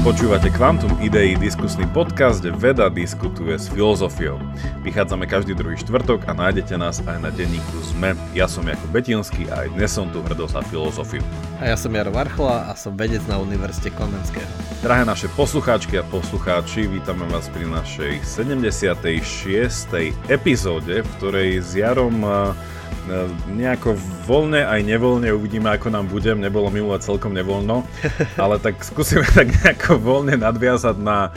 Počúvate Quantum Idei, diskusný podcast, kde veda diskutuje s filozofiou. Vychádzame každý druhý štvrtok a nájdete nás aj na denníku ZME. Ja som Jakub Betinský a aj dnes som tu hrdosť na filozofiu. A ja som Jaro Varchola a som vedec na Univerzite Komenského. Drahé naše poslucháčky a poslucháči, vítame vás pri našej 76. epizóde, v ktorej s Jarom nejako voľne aj nevoľne uvidíme, ako nám budem. Nebolo minulé celkom nevoľno, ale tak skúsime tak nejako voľne nadviazať na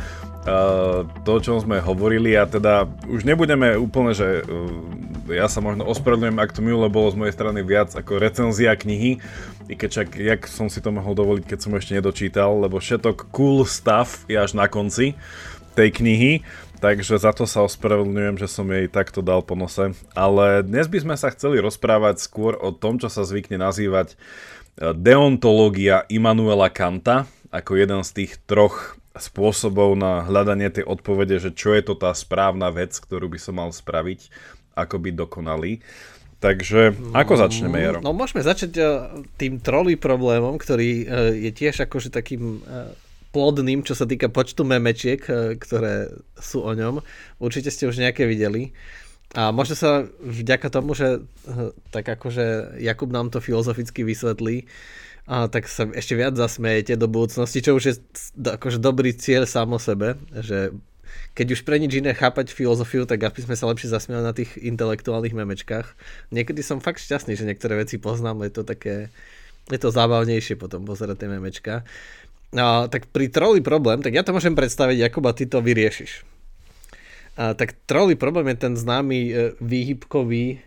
uh, to, o čom sme hovorili. A teda už nebudeme úplne, že uh, ja sa možno ospravedlňujem, ak to minule bolo z mojej strany viac ako recenzia knihy, i keď čak, jak som si to mohol dovoliť, keď som ešte nedočítal, lebo všetok cool stuff je až na konci tej knihy takže za to sa ospravedlňujem, že som jej takto dal po nose. Ale dnes by sme sa chceli rozprávať skôr o tom, čo sa zvykne nazývať e, deontológia Immanuela Kanta, ako jeden z tých troch spôsobov na hľadanie tej odpovede, že čo je to tá správna vec, ktorú by som mal spraviť, ako byť dokonalý. Takže ako začneme, Jaro? No môžeme začať e, tým trolley problémom, ktorý e, je tiež akože takým plodným, čo sa týka počtu memečiek, eh, ktoré sú o ňom. Určite ste už nejaké videli. A možno sa vďaka tomu, že eh, tak akože Jakub nám to filozoficky vysvetlí, a tak sa ešte viac zasmejete do budúcnosti, čo už je akože dobrý cieľ sám o sebe, že keď už pre nič iné chápať filozofiu, tak aby sme sa lepšie zasmiali na tých intelektuálnych memečkách. Niekedy som fakt šťastný, že niektoré veci poznám, je to také, je to zábavnejšie potom pozerať tie memečka. No, tak pri troli problém, tak ja to môžem predstaviť, ako ty to vyriešiš. A, tak troli problém je ten známy e, výhybkový e,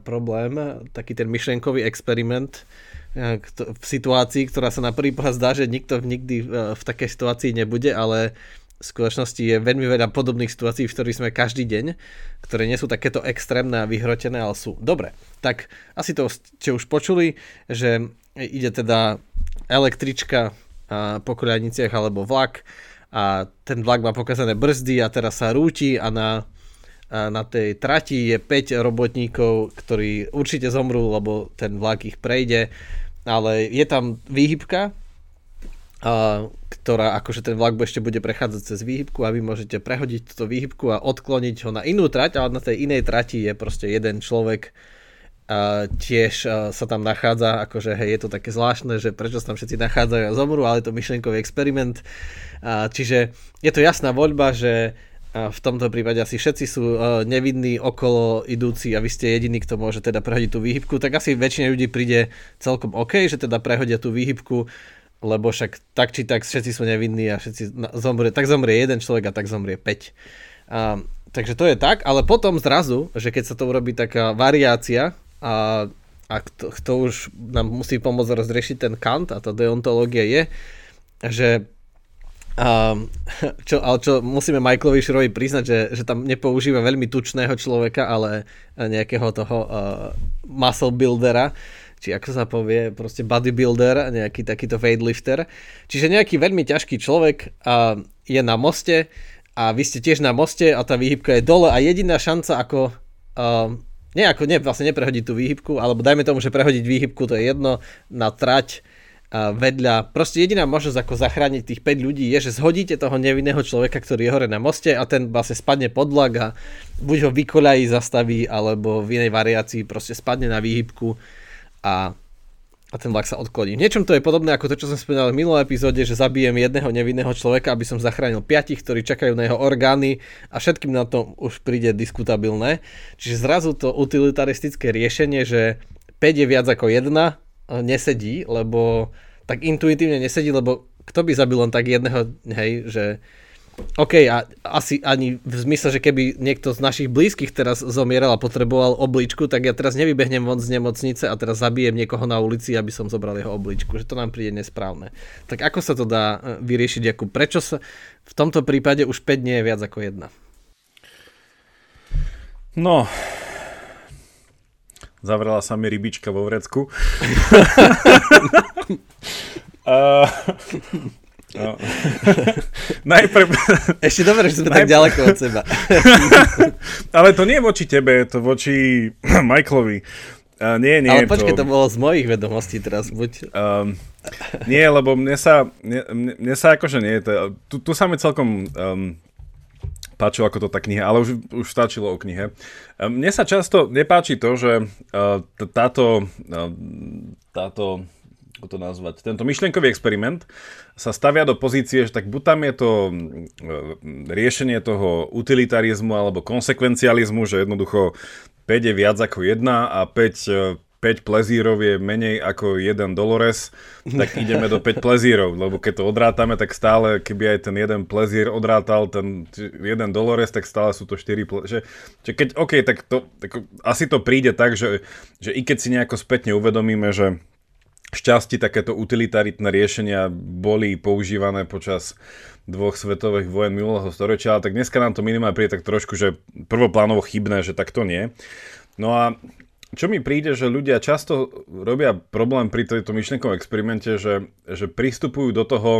problém, taký ten myšlenkový experiment e, kto, v situácii, ktorá sa na prvý pohľad zdá, že nikto nikdy a, v takej situácii nebude, ale v skutočnosti je veľmi veľa podobných situácií, v ktorých sme každý deň, ktoré nie sú takéto extrémne a vyhrotené, ale sú. Dobre, tak asi to ste už počuli, že ide teda električka po koľajniciach alebo vlak a ten vlak má pokazané brzdy a teraz sa rúti a na, a na tej trati je 5 robotníkov, ktorí určite zomrú, lebo ten vlak ich prejde, ale je tam výhybka, a, ktorá akože ten vlak ešte bude prechádzať cez výhybku a vy môžete prehodiť túto výhybku a odkloniť ho na inú trať, ale na tej inej trati je proste jeden človek, a tiež sa tam nachádza, akože hej, je to také zvláštne, že prečo sa tam všetci nachádzajú a zomrú, ale je to myšlenkový experiment. A, čiže je to jasná voľba, že v tomto prípade asi všetci sú nevidní okolo idúci a vy ste jediný, kto môže teda prehodiť tú výhybku, tak asi väčšina ľudí príde celkom OK, že teda prehodia tú výhybku, lebo však tak či tak všetci sú nevinní a všetci zomrie, tak zomrie jeden človek a tak zomrie 5. A, takže to je tak, ale potom zrazu, že keď sa to urobí taká variácia, a, a kto, kto už nám musí pomôcť rozriešiť ten kant a tá deontológia je, že a, čo, ale čo musíme Michaelovi Schroevi priznať, že, že tam nepoužíva veľmi tučného človeka, ale nejakého toho uh, muscle buildera, či ako sa povie, proste bodybuilder, nejaký takýto weightlifter. Čiže nejaký veľmi ťažký človek uh, je na moste a vy ste tiež na moste a tá výhybka je dole a jediná šanca, ako nie, ako, nie, vlastne neprehodiť tú výhybku, alebo dajme tomu, že prehodiť výhybku, to je jedno, na trať a vedľa. Proste jediná možnosť, ako zachrániť tých 5 ľudí, je, že zhodíte toho nevinného človeka, ktorý je hore na moste a ten vlastne spadne pod vlak a buď ho vykoľají, zastaví, alebo v inej variácii proste spadne na výhybku a a ten vlak sa odkloní. V niečom to je podobné ako to, čo som spomínal v minulej epizóde, že zabijem jedného nevinného človeka, aby som zachránil piatich, ktorí čakajú na jeho orgány a všetkým na to už príde diskutabilné. Čiže zrazu to utilitaristické riešenie, že 5 je viac ako 1, nesedí, lebo tak intuitívne nesedí, lebo kto by zabil len tak jedného, hej, že OK, a asi ani v zmysle, že keby niekto z našich blízkych teraz zomieral a potreboval obličku, tak ja teraz nevybehnem von z nemocnice a teraz zabijem niekoho na ulici, aby som zobral jeho obličku, že to nám príde nesprávne. Tak ako sa to dá e, vyriešiť, ako prečo sa v tomto prípade už 5 nie je viac ako jedna? No, zavrela sa mi rybička vo vrecku. uh, No. Najprv... Ešte dobre, že sme Najprv... tak ďaleko od seba. Ale to nie je voči tebe, je to voči Michaelovi. Uh, nie, nie. Ale počkej, to... to bolo z mojich vedomostí teraz, buď... Um, nie, lebo mne sa, mne, mne sa akože nie, to, tu, tu sa mi celkom um, páčilo ako to tá kniha, ale už, už stačilo o knihe. Um, mne sa často nepáči to, že uh, táto, uh, táto ako to nazvať, tento myšlienkový experiment sa stavia do pozície, že tak buď tam je to uh, riešenie toho utilitarizmu alebo konsekvencializmu, že jednoducho 5 je viac ako 1 a 5, 5 e, plezírov je menej ako 1 Dolores, tak ideme do 5 plezírov, lebo keď to odrátame, tak stále, keby aj ten jeden plezír odrátal ten jeden Dolores, tak stále sú to 4 plezíry. Že keď, OK, tak, to, tak asi to príde tak, že, že i keď si nejako spätne uvedomíme, že šťastí takéto utilitaritné riešenia boli používané počas dvoch svetových vojen minulého storočia, tak dneska nám to minimálne príde tak trošku, že prvoplánovo chybné, že tak to nie. No a čo mi príde, že ľudia často robia problém pri tejto myšlenkovom experimente, že, že pristupujú do toho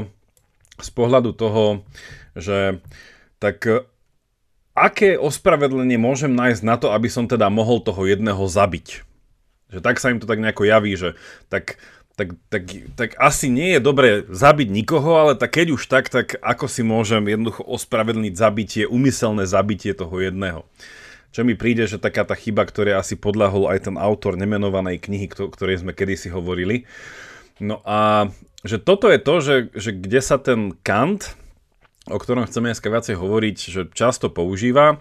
z pohľadu toho, že tak aké ospravedlenie môžem nájsť na to, aby som teda mohol toho jedného zabiť. Že tak sa im to tak nejako javí, že tak tak, tak, tak asi nie je dobre zabiť nikoho, ale tak keď už tak, tak ako si môžem jednoducho ospravedlniť zabitie, umyselné zabitie toho jedného. Čo mi príde, že taká tá chyba, ktorá asi podľahol aj ten autor nemenovanej knihy, ktorej sme kedysi hovorili. No a že toto je to, že, že kde sa ten Kant, o ktorom chceme dneska viacej hovoriť, že často používa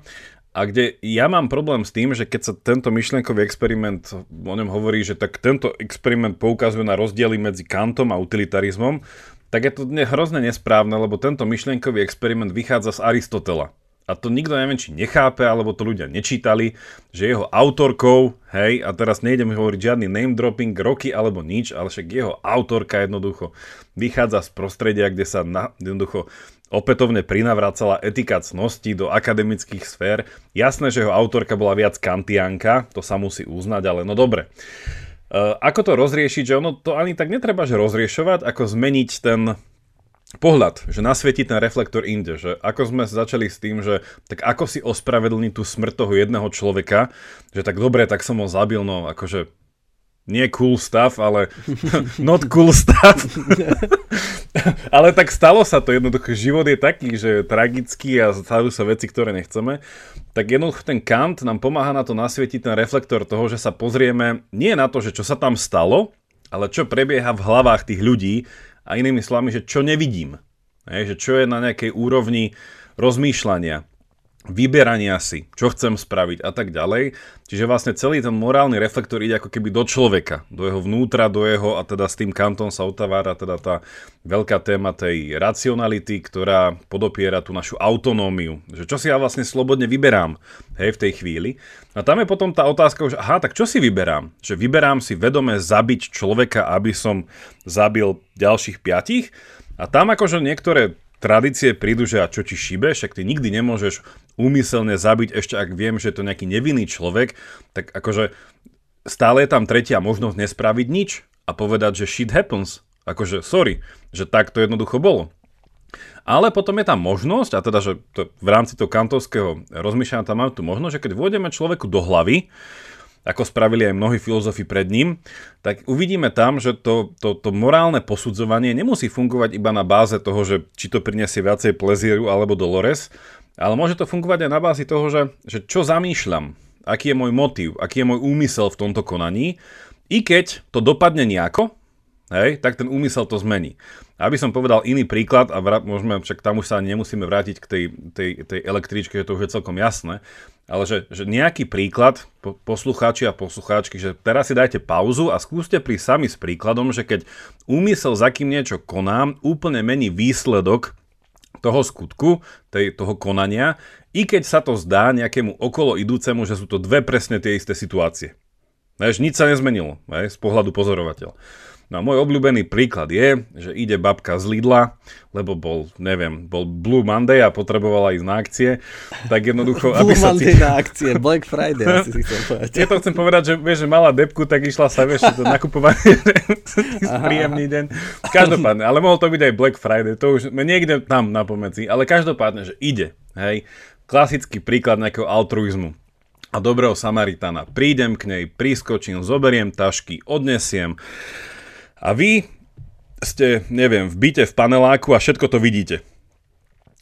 a kde ja mám problém s tým, že keď sa tento myšlienkový experiment, o ňom hovorí, že tak tento experiment poukazuje na rozdiely medzi Kantom a utilitarizmom, tak je to hrozne nesprávne, lebo tento myšlienkový experiment vychádza z Aristotela. A to nikto neviem, či nechápe, alebo to ľudia nečítali, že jeho autorkou, hej, a teraz nejdem hovoriť žiadny name dropping, roky alebo nič, ale však jeho autorka jednoducho vychádza z prostredia, kde sa na, jednoducho opätovne prinavracala etika cnosti do akademických sfér. Jasné, že jeho autorka bola viac kantianka, to sa musí uznať, ale no dobre. Uh, ako to rozriešiť, že ono to ani tak netreba, že rozriešovať, ako zmeniť ten pohľad, že nasvietiť ten reflektor inde, že ako sme začali s tým, že tak ako si ospravedlniť tú smrť toho jedného človeka, že tak dobre, tak som ho zabil, no akože nie cool stuff, ale not cool stuff. ale tak stalo sa to jednoducho. Život je taký, že je tragický a stávajú sa veci, ktoré nechceme. Tak jednoducho ten Kant nám pomáha na to nasvietiť ten reflektor toho, že sa pozrieme nie na to, že čo sa tam stalo, ale čo prebieha v hlavách tých ľudí a inými slovami, že čo nevidím. Hej, že čo je na nejakej úrovni rozmýšľania vyberania si, čo chcem spraviť a tak ďalej. Čiže vlastne celý ten morálny reflektor ide ako keby do človeka, do jeho vnútra, do jeho a teda s tým kantom sa otávára teda tá veľká téma tej racionality, ktorá podopiera tú našu autonómiu. Že čo si ja vlastne slobodne vyberám hej, v tej chvíli. A tam je potom tá otázka, že aha, tak čo si vyberám? Že vyberám si vedome zabiť človeka, aby som zabil ďalších piatich? A tam akože niektoré tradície prídu, že a čo ti šibe, však ty nikdy nemôžeš úmyselne zabiť, ešte ak viem, že je to nejaký nevinný človek, tak akože stále je tam tretia možnosť nespraviť nič a povedať, že shit happens. Akože sorry, že tak to jednoducho bolo. Ale potom je tam možnosť, a teda, že to, v rámci toho kantovského rozmýšľania tam máme tu možnosť, že keď vôjdeme človeku do hlavy, ako spravili aj mnohí filozofi pred ním, tak uvidíme tam, že to, to, to morálne posudzovanie nemusí fungovať iba na báze toho, že či to prinesie viacej plezieru alebo dolores, ale môže to fungovať aj na bázi toho, že, že čo zamýšľam, aký je môj motív, aký je môj úmysel v tomto konaní, i keď to dopadne nejako, hej, tak ten úmysel to zmení. Aby som povedal iný príklad, a vrát, môžeme, však tam už sa nemusíme vrátiť k tej, tej, tej električke, že to už je celkom jasné, ale že, že nejaký príklad, po, poslucháči a poslucháčky, že teraz si dajte pauzu a skúste pri sami s príkladom, že keď úmysel, za kým niečo konám, úplne mení výsledok toho skutku, tej, toho konania, i keď sa to zdá nejakému okolo idúcemu, že sú to dve presne tie isté situácie. Vieš, nič sa nezmenilo vieš, z pohľadu pozorovateľa. No a môj obľúbený príklad je, že ide babka z Lidla, lebo bol, neviem, bol Blue Monday a potrebovala ísť na akcie, tak jednoducho... Blue aby sa Monday cítila... na akcie, Black Friday asi si chcem povedať. Ja to chcem povedať, že vieš, že mala depku, tak išla sa, vieš, to nakupovanie, príjemný deň. Každopádne, ale mohol to byť aj Black Friday, to už niekde tam na pomedzi, ale každopádne, že ide, hej. Klasický príklad nejakého altruizmu. a dobrého Samaritana. Prídem k nej, priskočím, zoberiem tašky, odnesiem a vy ste, neviem, v byte v paneláku a všetko to vidíte.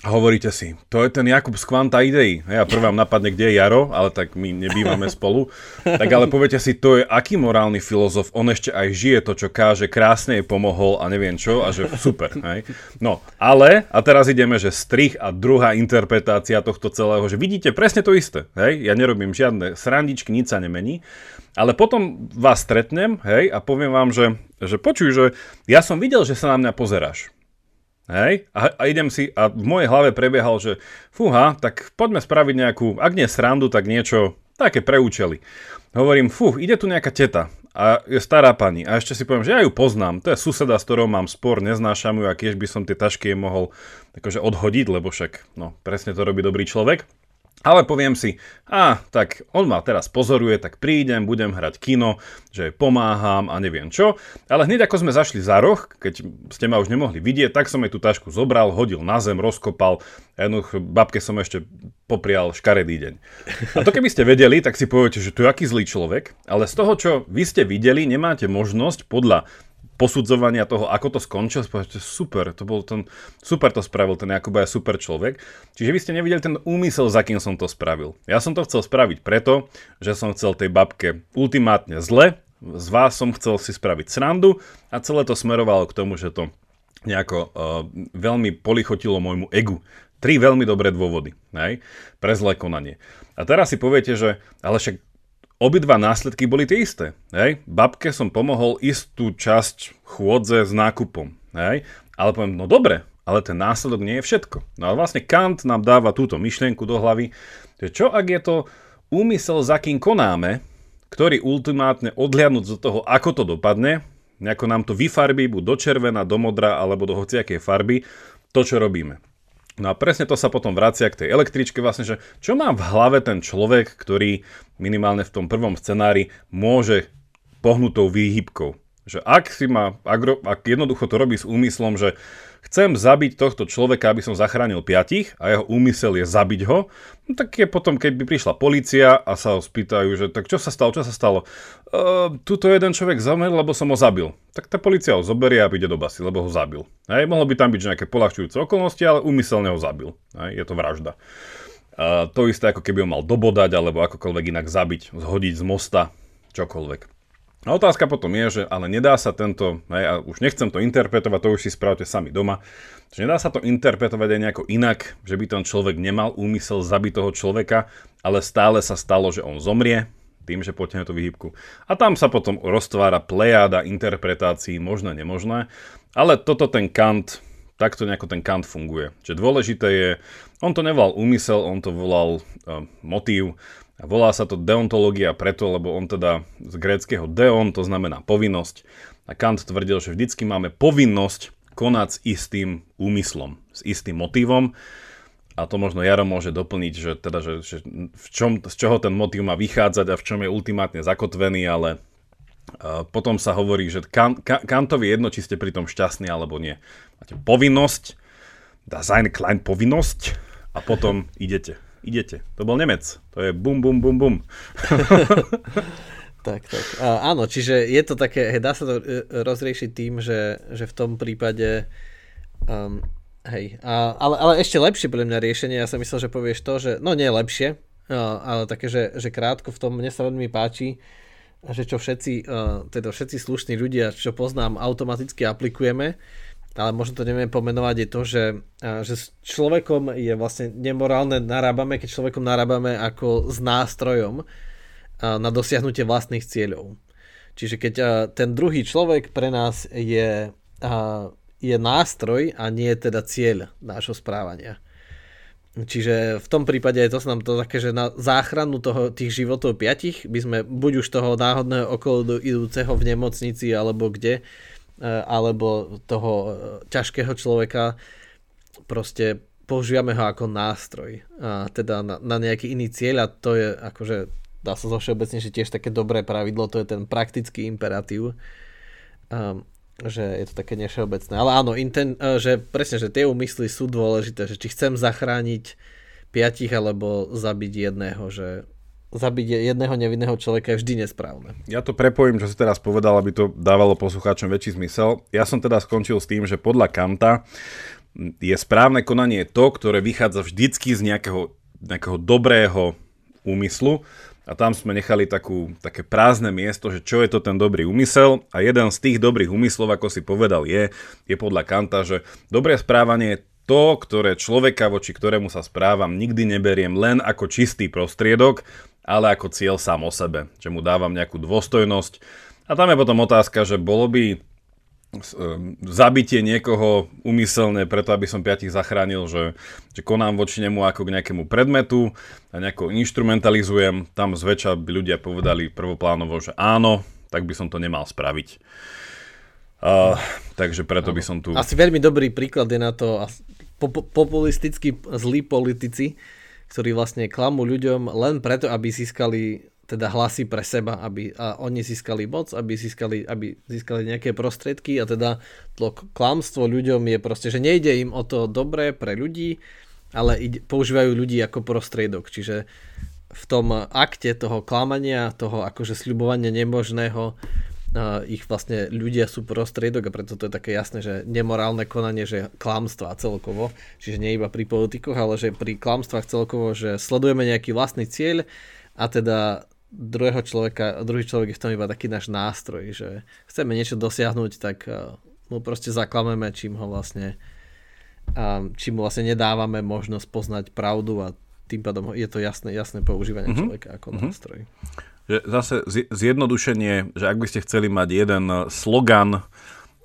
A hovoríte si, to je ten Jakub z Kvanta Idei. Ja prvá vám napadne, kde je Jaro, ale tak my nebývame spolu. Tak ale poviete si, to je aký morálny filozof, on ešte aj žije to, čo káže, krásne jej pomohol a neviem čo, a že super. Hej. No, ale, a teraz ideme, že strich a druhá interpretácia tohto celého, že vidíte presne to isté. Hej. Ja nerobím žiadne srandičky, nič sa nemení. Ale potom vás stretnem, hej, a poviem vám, že, že počuj, že ja som videl, že sa na mňa pozeráš. Hej, a, a idem si, a v mojej hlave prebiehal, že fúha, tak poďme spraviť nejakú, ak nie srandu, tak niečo také pre účely. Hovorím, fú, ide tu nejaká teta a je stará pani a ešte si poviem, že ja ju poznám, to je suseda, s ktorou mám spor, neznášam ju a keď by som tie tašky mohol akože odhodiť, lebo však, no, presne to robí dobrý človek. Ale poviem si, a tak on ma teraz pozoruje, tak prídem, budem hrať kino, že pomáham a neviem čo. Ale hneď ako sme zašli za roh, keď ste ma už nemohli vidieť, tak som jej tú tašku zobral, hodil na zem, rozkopal. Jednoducho babke som ešte poprial škaredý deň. A to keby ste vedeli, tak si poviete, že to je aký zlý človek, ale z toho, čo vy ste videli, nemáte možnosť podľa posudzovania toho, ako to skončil, povedať, super, to bol ten, super to spravil, ten Jakub je super človek. Čiže vy ste nevideli ten úmysel, za kým som to spravil. Ja som to chcel spraviť preto, že som chcel tej babke ultimátne zle, z vás som chcel si spraviť srandu a celé to smerovalo k tomu, že to nejako uh, veľmi polichotilo môjmu egu. Tri veľmi dobré dôvody hej, pre zlé konanie. A teraz si poviete, že ale však obidva následky boli tie isté. Hej? Babke som pomohol istú časť chôdze s nákupom. Hej? Ale poviem, no dobre, ale ten následok nie je všetko. No ale vlastne Kant nám dáva túto myšlienku do hlavy, že čo ak je to úmysel, za kým konáme, ktorý ultimátne odhľadnúť do toho, ako to dopadne, nejako nám to vyfarbí buď do červená, do modra alebo do hociakej farby, to, čo robíme. No a presne to sa potom vracia k tej električke, vlastne, že čo má v hlave ten človek, ktorý minimálne v tom prvom scenári môže pohnutou výhybkou. Že ak si má, ak, ak jednoducho to robí s úmyslom, že chcem zabiť tohto človeka, aby som zachránil piatich a jeho úmysel je zabiť ho, no tak je potom, keď by prišla policia a sa ho spýtajú, že tak čo sa stalo, čo sa stalo? Uh, tuto jeden človek zomrel, lebo som ho zabil. Tak tá policia ho zoberie a ide do basy, lebo ho zabil. Hej, mohlo by tam byť nejaké polahčujúce okolnosti, ale úmyselne ho zabil. Hej, je to vražda. Uh, to isté ako keby ho mal dobodať alebo akokoľvek inak zabiť, zhodiť z mosta, čokoľvek. A otázka potom je, že ale nedá sa tento, hej, a už nechcem to interpretovať, to už si spravte sami doma, že nedá sa to interpretovať aj nejako inak, že by ten človek nemal úmysel zabiť toho človeka, ale stále sa stalo, že on zomrie, tým, že potiahne tú výhybku. A tam sa potom roztvára plejáda interpretácií, možné, nemožné, ale toto ten Kant, takto nejako ten Kant funguje. Čiže dôležité je, on to nevolal úmysel, on to volal uh, motív, a volá sa to deontológia preto, lebo on teda z gréckého deon, to znamená povinnosť. A Kant tvrdil, že vždycky máme povinnosť konať s istým úmyslom, s istým motivom. A to možno Jaro môže doplniť, že, teda, že, že v čom, z čoho ten motiv má vychádzať a v čom je ultimátne zakotvený, ale uh, potom sa hovorí, že Kant, Kantovi jedno, či ste pri tom šťastní alebo nie. Máte povinnosť, da klein povinnosť a potom idete idete. To bol Nemec. To je bum, bum, bum, bum. tak, tak. A, áno, čiže je to také, hej, dá sa to e, rozriešiť tým, že, že v tom prípade um, hej, a, ale, ale ešte lepšie pre mňa riešenie, ja som myslel, že povieš to, že no nie lepšie, ale také, že, že krátko v tom mne sa veľmi páči, že čo všetci, teda všetci slušní ľudia, čo poznám, automaticky aplikujeme, ale možno to neviem pomenovať, je to, že, že s človekom je vlastne nemorálne narábame, keď človekom narábame ako s nástrojom na dosiahnutie vlastných cieľov. Čiže keď ten druhý človek pre nás je, je nástroj a nie teda cieľ nášho správania. Čiže v tom prípade je to nám to také, že na záchranu toho, tých životov piatich by sme buď už toho náhodného okolo idúceho v nemocnici alebo kde, E, alebo toho e, ťažkého človeka proste používame ho ako nástroj a teda na, na nejaký iný cieľ a to je akože dá sa zo všeobecne, že tiež také dobré pravidlo, to je ten praktický imperatív, um, že je to také nešeobecné. Ale áno, inten, že presne, že tie úmysly sú dôležité, že či chcem zachrániť piatich alebo zabiť jedného, že zabiť jedného nevinného človeka je vždy nesprávne. Ja to prepojím, čo si teraz povedal, aby to dávalo poslucháčom väčší zmysel. Ja som teda skončil s tým, že podľa Kanta je správne konanie to, ktoré vychádza vždycky z nejakého, nejakého dobrého úmyslu a tam sme nechali takú, také prázdne miesto, že čo je to ten dobrý úmysel a jeden z tých dobrých úmyslov, ako si povedal, je, je podľa Kanta, že dobré správanie je to, ktoré človeka, voči ktorému sa správam, nikdy neberiem len ako čistý prostriedok, ale ako cieľ sám o sebe, že mu dávam nejakú dôstojnosť. A tam je potom otázka, že bolo by zabitie niekoho umyselne preto, aby som piatich zachránil, že, že konám voči nemu ako k nejakému predmetu a nejako instrumentalizujem, tam zväčša by ľudia povedali prvoplánovo, že áno, tak by som to nemal spraviť. Uh, takže preto by som tu... Asi veľmi dobrý príklad je na to populisticky zlí politici, ktorí vlastne klamú ľuďom len preto, aby získali teda hlasy pre seba, aby a oni získali moc, aby získali, aby získali nejaké prostriedky a teda to klamstvo ľuďom je proste, že nejde im o to dobré pre ľudí, ale ide, používajú ľudí ako prostriedok. Čiže v tom akte toho klamania, toho akože sľubovania nemožného, ich vlastne ľudia sú prostriedok a preto to je také jasné, že nemorálne konanie, že klamstva celkovo, čiže nie iba pri politikoch, ale že pri klamstvách celkovo, že sledujeme nejaký vlastný cieľ a teda druhého človeka, druhý človek je v tom iba taký náš nástroj, že chceme niečo dosiahnuť, tak uh, mu proste zaklameme, čím ho vlastne čím mu vlastne nedávame možnosť poznať pravdu a tým pádom je to jasné, jasné používanie mm-hmm. človeka ako mm-hmm. nástroj. Že zase zjednodušenie, že ak by ste chceli mať jeden slogan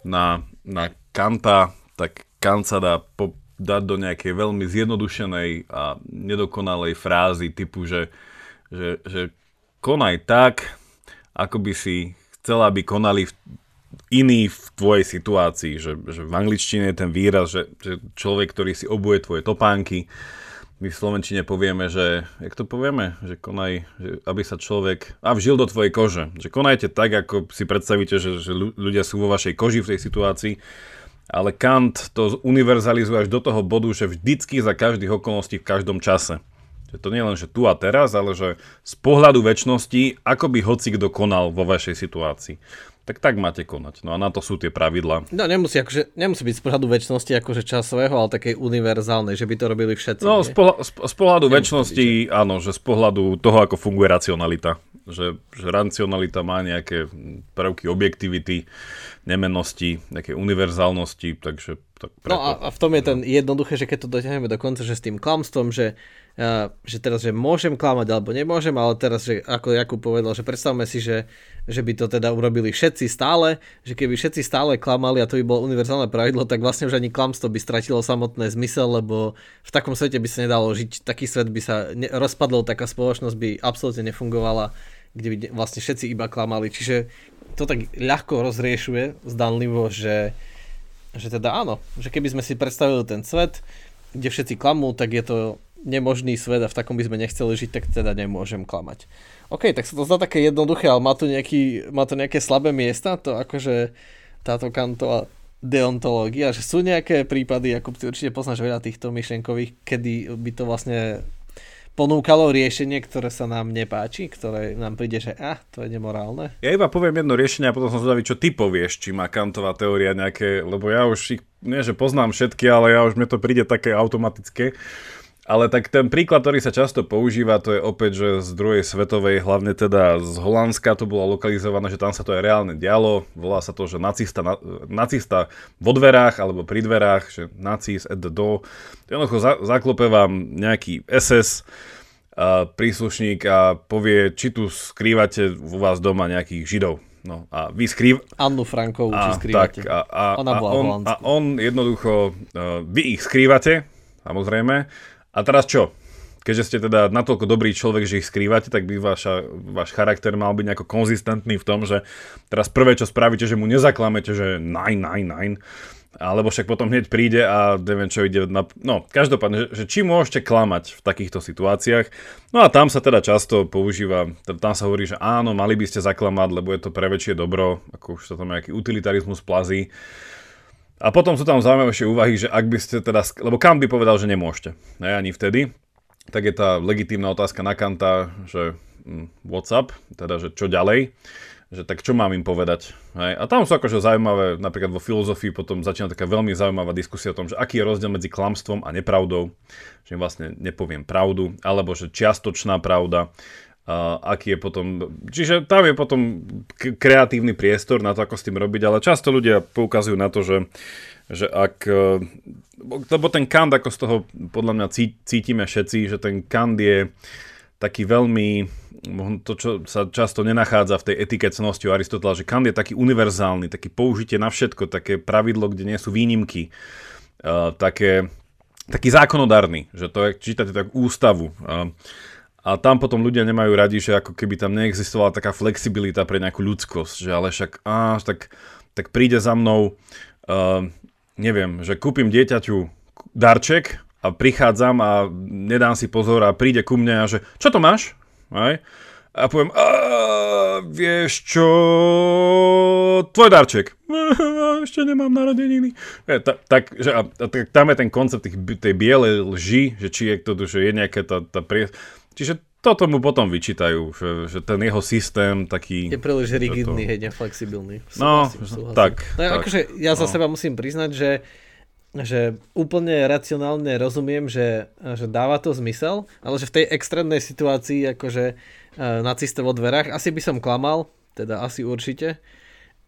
na, na Kanta, tak Kant sa dá po, dať do nejakej veľmi zjednodušenej a nedokonalej frázy typu, že, že, že konaj tak, ako by si chcela, aby konali v, iní v tvojej situácii. Že, že v angličtine je ten výraz, že, že človek, ktorý si obuje tvoje topánky, my v Slovenčine povieme, že, jak to povieme, že konaj, že aby sa človek, a vžil do tvojej kože, že konajte tak, ako si predstavíte, že, že ľudia sú vo vašej koži v tej situácii, ale Kant to univerzalizuje až do toho bodu, že vždycky za každých okolností v každom čase. Že to nie len, že tu a teraz, ale že z pohľadu väčšnosti, ako by hoci kto konal vo vašej situácii. Tak tak máte konať. No a na to sú tie pravidla. No nemusí, akože, nemusí byť z pohľadu väčšnosti akože časového, ale takej univerzálnej, že by to robili všetci. No z, pohľa, z, z pohľadu väčšnosti, byť, áno, že z pohľadu toho, ako funguje racionalita. Že, že racionalita má nejaké prvky objektivity, nemennosti, nejaké univerzálnosti, takže tak preto. No a, a v tom je ten jednoduché, že keď to dotiahneme do konca, že s tým klamstvom, že že teraz, že môžem klamať alebo nemôžem, ale teraz, že ako Jakub povedal, že predstavme si, že, že by to teda urobili všetci stále, že keby všetci stále klamali a to by bolo univerzálne pravidlo, tak vlastne už ani klamstvo by stratilo samotné zmysel, lebo v takom svete by sa nedalo žiť, taký svet by sa ne, rozpadol, taká spoločnosť by absolútne nefungovala, kde by vlastne všetci iba klamali. Čiže to tak ľahko rozriešuje zdanlivo, že, že teda áno, že keby sme si predstavili ten svet, kde všetci klamú, tak je to nemožný svet a v takom by sme nechceli žiť, tak teda nemôžem klamať. OK, tak sa to zdá také jednoduché, ale má to, nejaký, má to nejaké slabé miesta, to akože táto kantová deontológia, že sú nejaké prípady, ako ty určite poznáš veľa týchto myšlienkových, kedy by to vlastne ponúkalo riešenie, ktoré sa nám nepáči, ktoré nám príde, že ah, to je nemorálne. Ja iba poviem jedno riešenie a potom som zvedavý, čo ty povieš, či má Kantová teória nejaké, lebo ja už ich, nie že poznám všetky, ale ja už mi to príde také automatické. Ale tak ten príklad, ktorý sa často používa, to je opäť, že z druhej svetovej, hlavne teda z Holandska to bolo lokalizované, že tam sa to aj reálne dialo. Volá sa to, že nacista, nacista vo dverách alebo pri dverách, že nacis at the door. Jednoducho za, zaklope vám nejaký SS a príslušník a povie, či tu skrývate u vás doma nejakých židov. No a vy skrýv... Annu Frankovú, či skrývate. Tak, a, a, Ona bola a, on, a on jednoducho, uh, vy ich skrývate, samozrejme, a teraz čo? Keďže ste teda natoľko dobrý človek, že ich skrývate, tak by vaša, váš charakter mal byť nejako konzistentný v tom, že teraz prvé, čo spravíte, že mu nezaklamete, že nine, nine, nine, alebo však potom hneď príde a neviem, čo ide na... No, každopádne, že, že či môžete klamať v takýchto situáciách. No a tam sa teda často používa, tam sa hovorí, že áno, mali by ste zaklamať, lebo je to pre väčšie dobro, ako už sa tam nejaký utilitarizmus plazí. A potom sú tam zaujímavejšie úvahy, že ak by ste teda, lebo Kant by povedal, že nemôžete, ne, ani vtedy, tak je tá legitímna otázka na Kanta, že hm, WhatsApp, teda že čo ďalej, že tak čo mám im povedať. Hej? A tam sú akože zaujímavé, napríklad vo filozofii potom začína taká veľmi zaujímavá diskusia o tom, že aký je rozdiel medzi klamstvom a nepravdou, že im vlastne nepoviem pravdu, alebo že čiastočná pravda, aký je potom, čiže tam je potom kreatívny priestor na to, ako s tým robiť, ale často ľudia poukazujú na to, že, že ak, e, lebo ten Kant, ako z toho podľa mňa cítime všetci, že ten Kant je taký veľmi, to čo sa často nenachádza v tej etikecnosti u Aristotela, že Kant je taký univerzálny, taký použitie na všetko, také pravidlo, kde nie sú výnimky, uh, také, taký zákonodárny, že to je, čítate tak ústavu. A tam potom ľudia nemajú radi, že ako keby tam neexistovala taká flexibilita pre nejakú ľudskosť, že ale však, á, tak, tak príde za mnou, uh, neviem, že kúpim dieťaťu darček a prichádzam a nedám si pozor a príde ku mne a že čo to máš? Aj? A poviem, a vieš čo, tvoj darček. Ešte nemám narodeniny. E, ta, tak, že, a, tak tam je ten koncept tých, tej bielej lži, že či je to, že je nejaká tá, tá prie... Čiže toto mu potom vyčítajú, že, že ten jeho systém taký... Je príliš rigidný, to... hej, neflexibilný. No, súhlasím. tak. No, tak akože ja za no. seba musím priznať, že že úplne racionálne rozumiem, že, že dáva to zmysel, ale že v tej extrémnej situácii akože e, nacistov vo dverách, asi by som klamal, teda asi určite,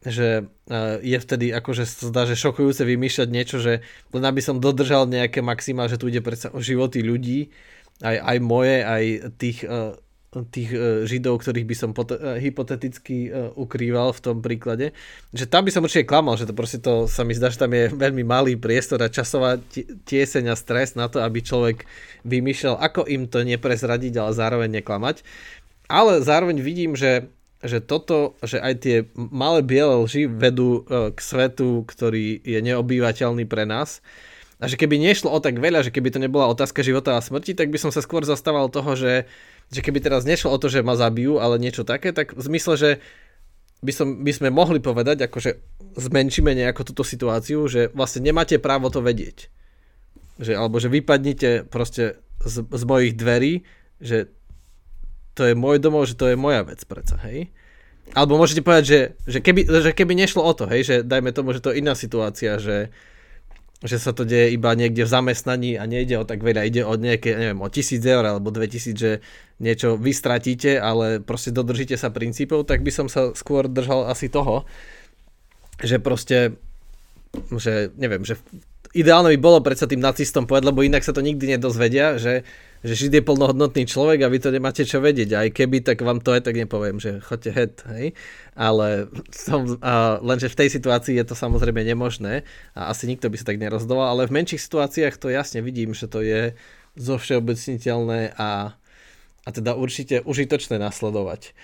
že e, je vtedy akože zdá, že šokujúce vymýšľať niečo, že len aby som dodržal nejaké maxima, že tu ide predsa o životy ľudí, aj, aj moje, aj tých e, tých e, židov, ktorých by som pot- e, hypoteticky ukrýval v tom príklade, že tam by som určite klamal, že to proste to sa mi zdá, že tam je veľmi malý priestor a časová tieseň a stres na to, aby človek vymýšľal, ako im to neprezradiť, ale zároveň neklamať. Ale zároveň vidím, že že toto, že aj tie malé biele lži vedú k svetu, ktorý je neobývateľný pre nás. A že keby nešlo o tak veľa, že keby to nebola otázka života a smrti, tak by som sa skôr zastával toho, že že keby teraz nešlo o to, že ma zabijú, ale niečo také, tak v zmysle, že by, som, by sme mohli povedať, akože zmenšíme nejako túto situáciu, že vlastne nemáte právo to vedieť. Že, alebo že vypadnite proste z, z mojich dverí, že to je môj domov, že to je moja vec predsa, hej. Alebo môžete povedať, že, že, keby, že keby nešlo o to, hej, že dajme tomu, že to je iná situácia, že, že sa to deje iba niekde v zamestnaní a nejde o tak veľa, ide o nejaké, neviem, o tisíc eur alebo 2000, že niečo vystratíte, ale proste dodržíte sa princípov, tak by som sa skôr držal asi toho, že proste, že neviem, že ideálne by bolo predsa tým nacistom povedať, lebo inak sa to nikdy nedozvedia, že že Žid je plnohodnotný človek a vy to nemáte čo vedieť. Aj keby, tak vám to aj tak nepoviem, že chodte head, hej. Ale som, uh, lenže v tej situácii je to samozrejme nemožné a asi nikto by sa tak nerozdoval, ale v menších situáciách to jasne vidím, že to je zo všeobecniteľné a, a teda určite užitočné nasledovať.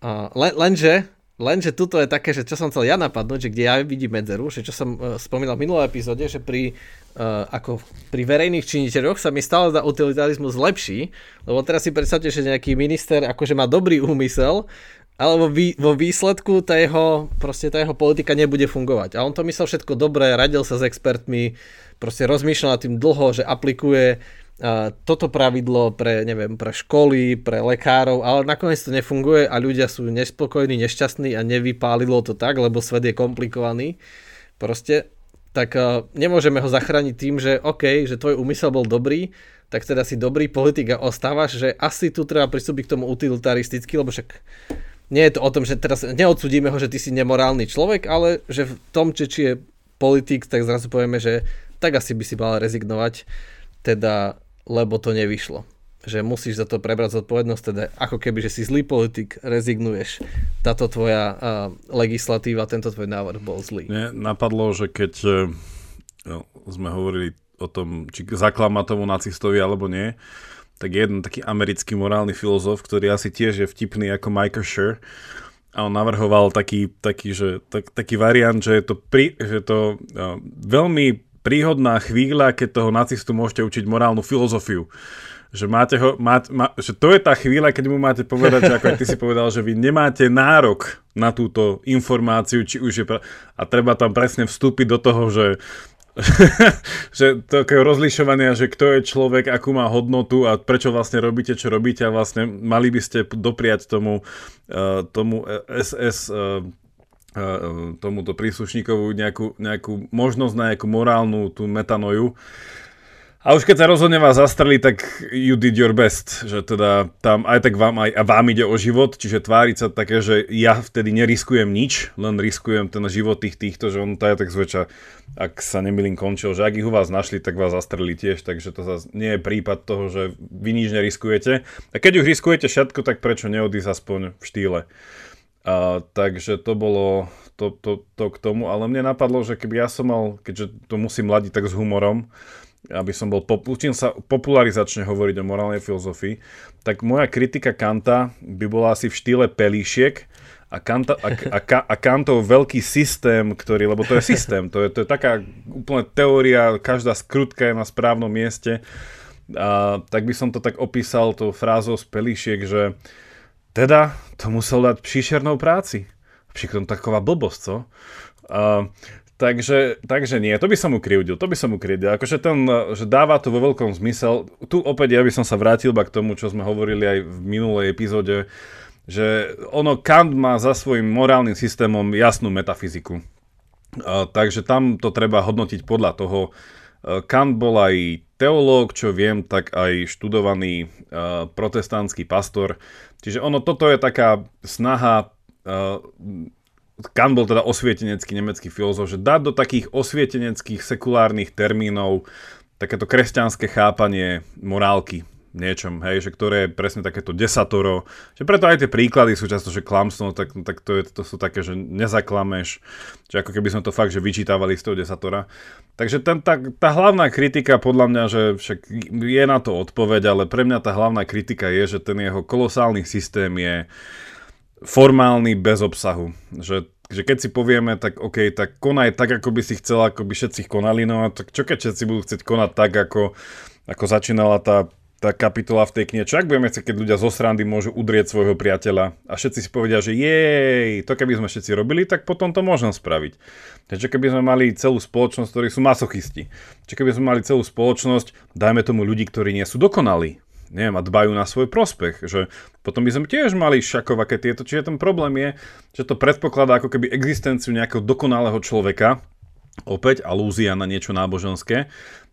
Uh, len, lenže Lenže tuto je také, že čo som chcel ja napadnúť, že kde ja vidím medzeru, že čo som uh, spomínal v minulej epizóde, že pri, uh, ako pri verejných činiteľoch sa mi stále zdá utilitarizmus lepší, lebo teraz si predstavte, že nejaký minister akože má dobrý úmysel, ale vo, vý, vo výsledku tá jeho, proste tá jeho politika nebude fungovať. A on to myslel všetko dobré, radil sa s expertmi, proste rozmýšľal nad tým dlho, že aplikuje toto pravidlo pre, neviem, pre školy, pre lekárov, ale nakoniec to nefunguje a ľudia sú nespokojní, nešťastní a nevypálilo to tak, lebo svet je komplikovaný. Proste, tak uh, nemôžeme ho zachrániť tým, že OK, že tvoj úmysel bol dobrý, tak teda si dobrý politik a ostávaš, že asi tu treba pristúpiť k tomu utilitaristicky, lebo však nie je to o tom, že teraz neodsudíme ho, že ty si nemorálny človek, ale že v tom, či, či je politik, tak zrazu povieme, že tak asi by si mal rezignovať. Teda lebo to nevyšlo. Že musíš za to prebrať zodpovednosť, teda ako keby, že si zlý politik, rezignuješ. Táto tvoja uh, legislatíva, tento tvoj návrh bol zlý. Mne napadlo, že keď uh, sme hovorili o tom, či zaklama tomu nacistovi alebo nie, tak jeden taký americký morálny filozof, ktorý asi tiež je vtipný ako Michael Schur, a on navrhoval taký, taký, že, tak, taký variant, že je to, pri, že je to uh, veľmi príhodná chvíľa, keď toho nacistu môžete učiť morálnu filozofiu. Že, máte ho, má, má, že to je tá chvíľa, keď mu máte povedať, že ako aj ty si povedal, že vy nemáte nárok na túto informáciu, či už je... Pra... A treba tam presne vstúpiť do toho, že že to také rozlišovanie, že kto je človek, akú má hodnotu a prečo vlastne robíte, čo robíte a vlastne mali by ste dopriať tomu, uh, tomu SS uh, tomuto príslušníkovu nejakú, nejakú možnosť na nejakú morálnu tú metanoju. A už keď sa rozhodne vás zastreli, tak you did your best, že teda tam aj tak vám, aj, a vám ide o život, čiže tváriť sa také, že ja vtedy neriskujem nič, len riskujem ten život tých týchto, že on to je tak zväčša, ak sa nemilím končil, že ak ich u vás našli, tak vás zastreli tiež, takže to zase nie je prípad toho, že vy nič neriskujete. A keď už riskujete všetko, tak prečo neodísť aspoň v štýle. A, takže to bolo to, to, to k tomu, ale mne napadlo, že keby ja som mal, keďže to musím ladiť tak s humorom, aby som bol, učím sa popularizačne hovoriť o morálnej filozofii, tak moja kritika Kanta by bola asi v štýle pelíšiek a, Kanta, a, a, a Kantov veľký systém, ktorý, lebo to je systém, to je, to je taká úplne teória, každá skrutka je na správnom mieste, a, tak by som to tak opísal tou frázou z pelíšiek, že teda to musel dať příšernou práci. Přitom taková blbosť, co? A, Takže, takže nie, to by som mu to by som mu. Akože ten, že dáva to vo veľkom zmysel. Tu opäť ja by som sa vrátil k tomu, čo sme hovorili aj v minulej epizóde, že ono Kant má za svojim morálnym systémom jasnú metafyziku. A, takže tam to treba hodnotiť podľa toho. Kant bol aj teológ, čo viem, tak aj študovaný uh, protestantský pastor. Čiže ono, toto je taká snaha uh, Kant bol teda osvietenecký nemecký filozof, že dať do takých osvieteneckých sekulárnych termínov takéto kresťanské chápanie morálky niečom, hej, že ktoré je presne takéto desatoro, že preto aj tie príklady sú často, že klamstvo, tak, tak to, je, to sú také, že nezaklameš, že ako keby sme to fakt, že vyčítavali z toho desatora. Takže ten, tá, tá hlavná kritika podľa mňa, že však je na to odpoveď, ale pre mňa tá hlavná kritika je, že ten jeho kolosálny systém je, formálny bez obsahu. Že, že keď si povieme, tak OK, tak konaj tak, ako by si chcel, ako by všetci konali, no a tak čo keď všetci budú chcieť konať tak, ako, ako začínala tá, tá kapitola v tej knihe. Čo ak budeme chcieť, keď ľudia zo srandy môžu udrieť svojho priateľa a všetci si povedia, že jej, to keby sme všetci robili, tak potom to môžem spraviť. Takže keby sme mali celú spoločnosť, ktorí sú masochisti. Čiže keby sme mali celú spoločnosť, dajme tomu ľudí, ktorí nie sú dokonalí neviem, a dbajú na svoj prospech. Že potom by sme tiež mali šakovaké tieto. Čiže ten problém je, že to predpokladá ako keby existenciu nejakého dokonalého človeka, opäť alúzia na niečo náboženské.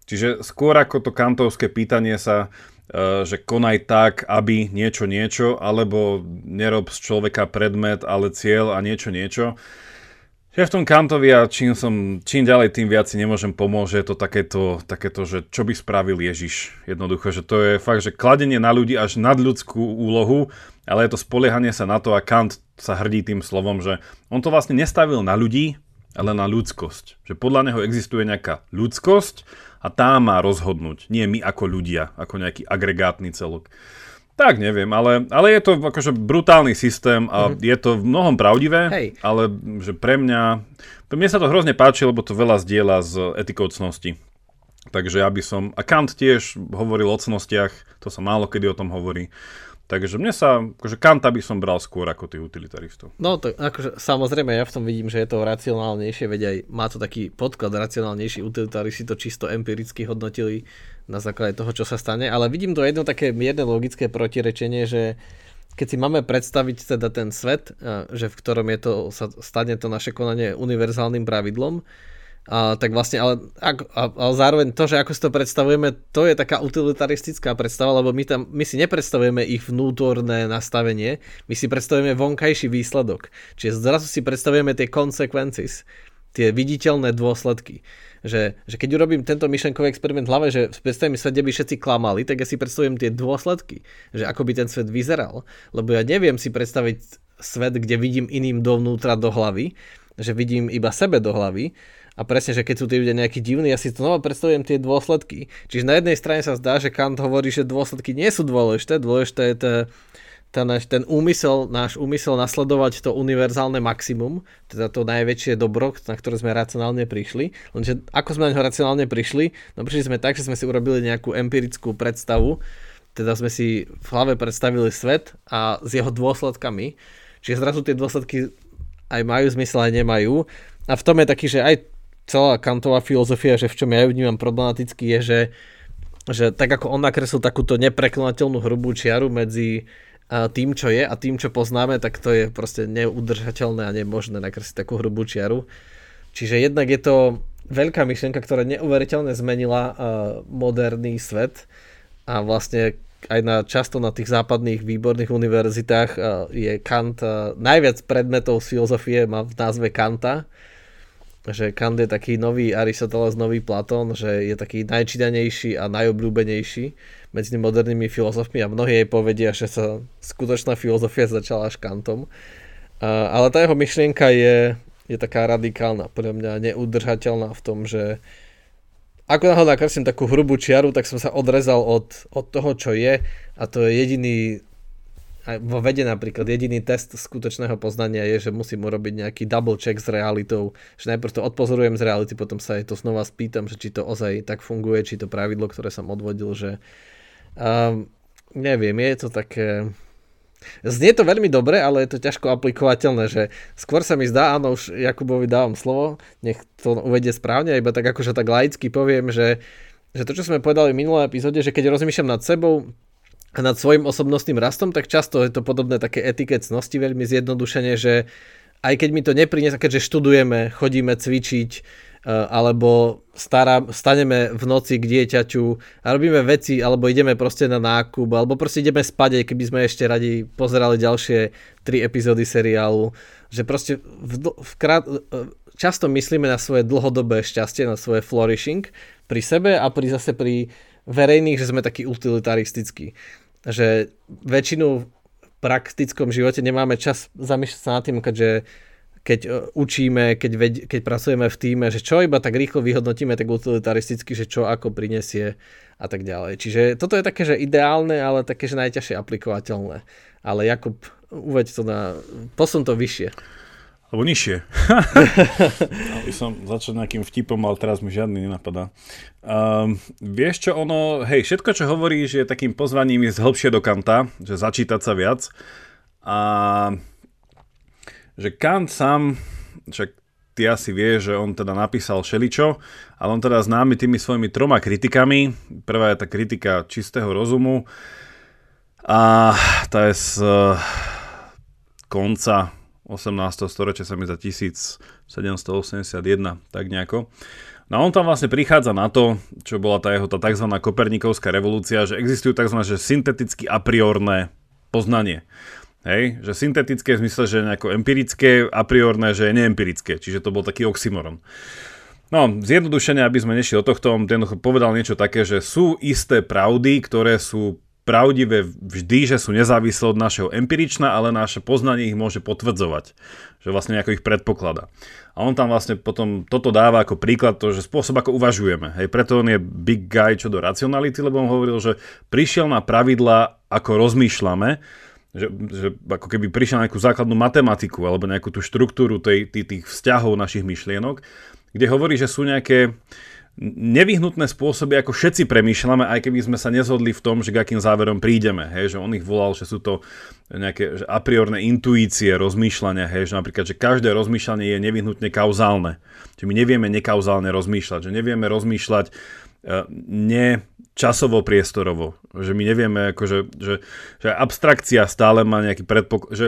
Čiže skôr ako to kantovské pýtanie sa, že konaj tak, aby niečo niečo, alebo nerob z človeka predmet, ale cieľ a niečo niečo ja v tom Kantovi a čím, som, čím ďalej, tým viac si nemôžem pomôcť, že je to takéto, takéto, že čo by spravil Ježiš. Jednoducho, že to je fakt, že kladenie na ľudí až nad ľudskú úlohu, ale je to spoliehanie sa na to a Kant sa hrdí tým slovom, že on to vlastne nestavil na ľudí, ale na ľudskosť. Že podľa neho existuje nejaká ľudskosť a tá má rozhodnúť. Nie my ako ľudia, ako nejaký agregátny celok. Tak neviem, ale, ale je to akože brutálny systém a mm-hmm. je to v mnohom pravdivé, Hej. ale že pre mňa, mne sa to hrozne páči, lebo to veľa zdieľa z etikou cnosti. Takže ja by som, a Kant tiež hovoril o cnostiach, to sa málo kedy o tom hovorí, Takže mne sa, akože Kanta by som bral skôr ako tých utilitaristov. No to akože samozrejme ja v tom vidím, že je to racionálnejšie, veď aj má to taký podklad racionálnejší, utilitaristi to čisto empiricky hodnotili na základe toho, čo sa stane, ale vidím to jedno také mierne logické protirečenie, že keď si máme predstaviť teda ten svet, že v ktorom je to, sa stane to naše konanie univerzálnym pravidlom, a, tak vlastne, ale, a, ale zároveň to, že ako si to predstavujeme, to je taká utilitaristická predstava, lebo my, tam, my si nepredstavujeme ich vnútorné nastavenie, my si predstavujeme vonkajší výsledok. Čiže zrazu si predstavujeme tie consequences, tie viditeľné dôsledky. Že, že keď urobím tento myšlenkový experiment v hlave, že predstavím svet, kde by všetci klamali, tak ja si predstavujem tie dôsledky, že ako by ten svet vyzeral. Lebo ja neviem si predstaviť svet, kde vidím iným dovnútra do hlavy, že vidím iba sebe do hlavy, a presne, že keď sú tí ľudia nejakí divní, ja si znova predstavujem tie dôsledky. Čiže na jednej strane sa zdá, že Kant hovorí, že dôsledky nie sú dôležité, dôležité je to, ten, ten úmysel, náš úmysel nasledovať to univerzálne maximum, teda to najväčšie dobro, na ktoré sme racionálne prišli. Lenže ako sme na ňo racionálne prišli? No prišli sme tak, že sme si urobili nejakú empirickú predstavu, teda sme si v hlave predstavili svet a s jeho dôsledkami. Čiže zrazu tie dôsledky aj majú zmysel, aj nemajú. A v tom je taký, že aj celá kantová filozofia, že v čom ja ju vnímam problematicky je, že, že tak ako on nakreslil takúto neprekonateľnú hrubú čiaru medzi tým, čo je a tým, čo poznáme, tak to je proste neudržateľné a nemožné nakresliť takú hrubú čiaru. Čiže jednak je to veľká myšlienka, ktorá neuveriteľne zmenila moderný svet a vlastne aj na, často na tých západných výborných univerzitách je Kant, najviac predmetov z filozofie má v názve Kanta, že Kant je taký nový Aristoteles, nový Platón, že je taký najčítanejší a najobľúbenejší medzi modernými filozofmi a mnohí jej povedia, že sa skutočná filozofia začala až Kantom. Ale tá jeho myšlienka je, je taká radikálna, pre mňa neudržateľná v tom, že ako náhodou nakreslím takú hrubú čiaru, tak som sa odrezal od, od toho, čo je a to je jediný aj vo vede napríklad jediný test skutočného poznania je, že musím urobiť nejaký double check s realitou, že najprv to odpozorujem z reality, potom sa aj to znova spýtam, že či to ozaj tak funguje, či to pravidlo, ktoré som odvodil, že um, neviem, je to také... Znie to veľmi dobre, ale je to ťažko aplikovateľné, že skôr sa mi zdá, áno, už Jakubovi dávam slovo, nech to uvedie správne, iba tak akože tak laicky poviem, že, že to, čo sme povedali v minulé epizóde, že keď rozmýšľam nad sebou, a nad svojim osobnostným rastom, tak často je to podobné také etikет cnosti veľmi zjednodušene, že aj keď mi to nepriniesie, keďže študujeme, chodíme cvičiť, e, alebo stará, staneme v noci k dieťaťu a robíme veci, alebo ideme proste na nákup, alebo proste ideme spať, keby sme ešte radi pozerali ďalšie tri epizódy seriálu. Že proste v, v krát, e, často myslíme na svoje dlhodobé šťastie, na svoje flourishing pri sebe a pri zase pri verejných, že sme takí utilitaristickí že väčšinu v praktickom živote nemáme čas zamýšľať sa nad tým, keďže keď e, učíme, keď, ved, keď pracujeme v týme, že čo iba tak rýchlo vyhodnotíme tak utilitaristicky, že čo ako prinesie a tak ďalej. Čiže toto je také, že ideálne, ale také, že najťažšie aplikovateľné. Ale Jakub, uveď to na... posun to vyššie. Alebo nižšie. Aby som začal nejakým vtipom, ale teraz mi žiadny nenapadá. Um, vieš čo, ono, hej, všetko, čo hovoríš, je takým pozvaním ísť hĺbšie do Kanta, že začítať sa viac. A že Kant sám, však ty asi vieš, že on teda napísal šeličo, ale on teda známy tými svojimi troma kritikami. Prvá je tá kritika čistého rozumu a tá je z uh, konca 18. storočia sa mi za 1781, tak nejako. No a on tam vlastne prichádza na to, čo bola tá jeho tá tzv. kopernikovská revolúcia, že existujú tzv. Že synteticky a priorné poznanie. Hej, že syntetické v zmysle, že nejako empirické, a priorné, že neempirické. Čiže to bol taký oxymoron. No, zjednodušene, aby sme nešli do tohto, ten povedal niečo také, že sú isté pravdy, ktoré sú pravdivé vždy, že sú nezávislé od našeho empirična, ale naše poznanie ich môže potvrdzovať, že vlastne nejako ich predpoklada. A on tam vlastne potom toto dáva ako príklad, to, že spôsob, ako uvažujeme. Hej, preto on je big guy čo do racionality, lebo on hovoril, že prišiel na pravidla, ako rozmýšľame, že, že ako keby prišiel na nejakú základnú matematiku alebo nejakú tú štruktúru tej, tých, vzťahov našich myšlienok, kde hovorí, že sú nejaké nevyhnutné spôsoby, ako všetci premýšľame, aj keby sme sa nezhodli v tom, že k akým záverom prídeme. Hej, že on ich volal, že sú to nejaké že a priorné intuície, rozmýšľania, hej, že napríklad, že každé rozmýšľanie je nevyhnutne kauzálne. Čiže my nevieme nekauzálne rozmýšľať, že nevieme rozmýšľať uh, ne časovo priestorovo, že my nevieme, akože, že, že abstrakcia stále má nejaký predpoklad, že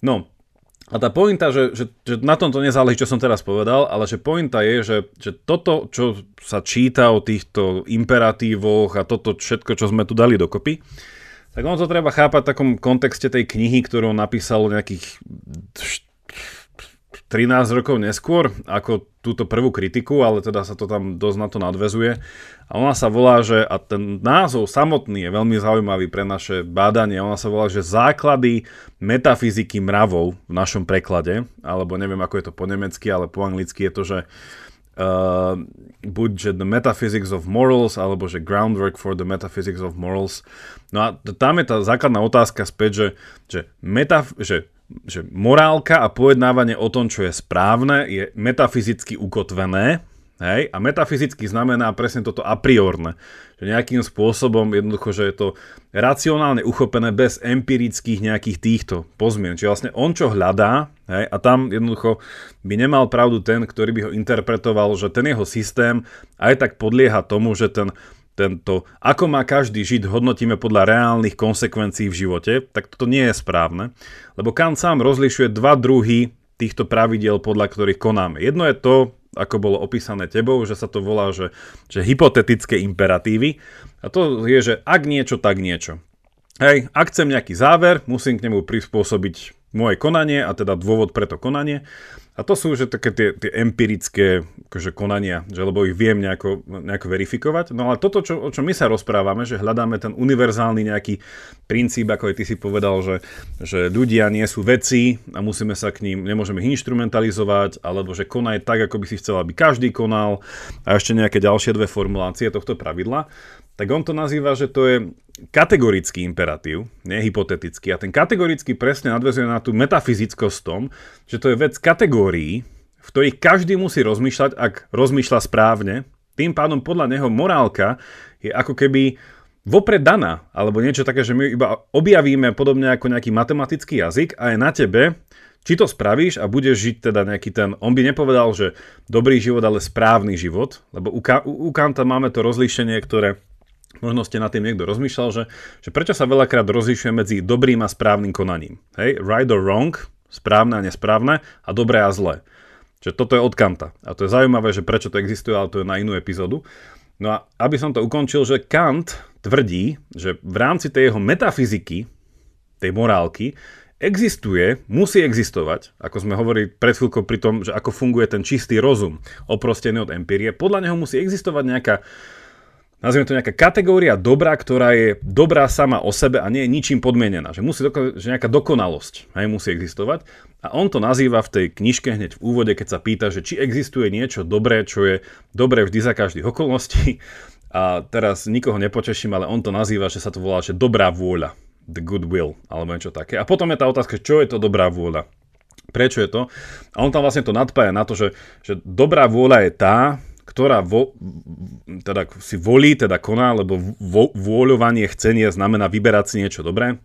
no, a tá pointa, že, že, že na tom to nezáleží, čo som teraz povedal, ale že pointa je, že, že toto, čo sa číta o týchto imperatívoch a toto všetko, čo sme tu dali dokopy, tak ono to treba chápať v takom kontexte tej knihy, ktorú napísal nejakých 13 rokov neskôr ako túto prvú kritiku, ale teda sa to tam dosť na to nadvezuje. A ona sa volá, že, a ten názov samotný je veľmi zaujímavý pre naše bádanie, ona sa volá, že základy metafyziky mravov v našom preklade, alebo neviem ako je to po nemecky, ale po anglicky je to, že uh, buď že The Metaphysics of Morals, alebo že Groundwork for the Metaphysics of Morals. No a tam je tá základná otázka späť, že, že, metaf- že že morálka a pojednávanie o tom, čo je správne, je metafyzicky ukotvené. Hej? A metafyzicky znamená presne toto a priorne. Že nejakým spôsobom jednoducho, že je to racionálne uchopené bez empirických nejakých týchto pozmien. Čiže vlastne on čo hľadá, Hej? A tam jednoducho by nemal pravdu ten, ktorý by ho interpretoval, že ten jeho systém aj tak podlieha tomu, že ten tento, ako má každý žiť, hodnotíme podľa reálnych konsekvencií v živote, tak toto nie je správne, lebo Kant sám rozlišuje dva druhy týchto pravidel, podľa ktorých konáme. Jedno je to, ako bolo opísané tebou, že sa to volá, že, že hypotetické imperatívy. A to je, že ak niečo, tak niečo. Hej, ak chcem nejaký záver, musím k nemu prispôsobiť moje konanie a teda dôvod pre to konanie. A to sú že také tie, tie empirické akože konania, že lebo ich viem nejako, nejako verifikovať. No ale toto, čo, o čom my sa rozprávame, že hľadáme ten univerzálny nejaký princíp, ako aj ty si povedal, že, že ľudia nie sú veci a musíme sa k ním, nemôžeme ich instrumentalizovať, alebo že konaj tak, ako by si chcel, aby každý konal a ešte nejaké ďalšie dve formulácie tohto pravidla tak on to nazýva, že to je kategorický imperatív, nie hypotetický. A ten kategorický presne nadvezuje na tú metafyzickosť tom, že to je vec kategórií, v ktorých každý musí rozmýšľať, ak rozmýšľa správne. Tým pádom podľa neho morálka je ako keby vopred daná, alebo niečo také, že my iba objavíme podobne ako nejaký matematický jazyk a je na tebe, či to spravíš a budeš žiť teda nejaký ten, on by nepovedal, že dobrý život, ale správny život, lebo u, u Kanta máme to rozlíšenie, ktoré Možno ste nad tým niekto rozmýšľal, že, že prečo sa veľakrát rozlišuje medzi dobrým a správnym konaním. Hej, right or wrong, správne a nesprávne a dobré a zlé. Čiže toto je od Kanta. A to je zaujímavé, že prečo to existuje, ale to je na inú epizódu. No a aby som to ukončil, že Kant tvrdí, že v rámci tej jeho metafyziky, tej morálky, existuje, musí existovať, ako sme hovorili pred chvíľkou pri tom, že ako funguje ten čistý rozum, oprostený od empírie, podľa neho musí existovať nejaká nazvime to nejaká kategória dobra, ktorá je dobrá sama o sebe a nie je ničím podmienená. Že musí doko- že nejaká dokonalosť hej, musí existovať. A on to nazýva v tej knižke hneď v úvode, keď sa pýta, že či existuje niečo dobré, čo je dobré vždy za každých okolností. A teraz nikoho nepoteším, ale on to nazýva, že sa to volá, že dobrá vôľa. The good will, alebo niečo také. A potom je tá otázka, čo je to dobrá vôľa. Prečo je to? A on tam vlastne to nadpája na to, že, že dobrá vôľa je tá, ktorá vo, teda si volí, teda koná, lebo vo, vôľovanie, chcenie znamená vyberať si niečo dobré,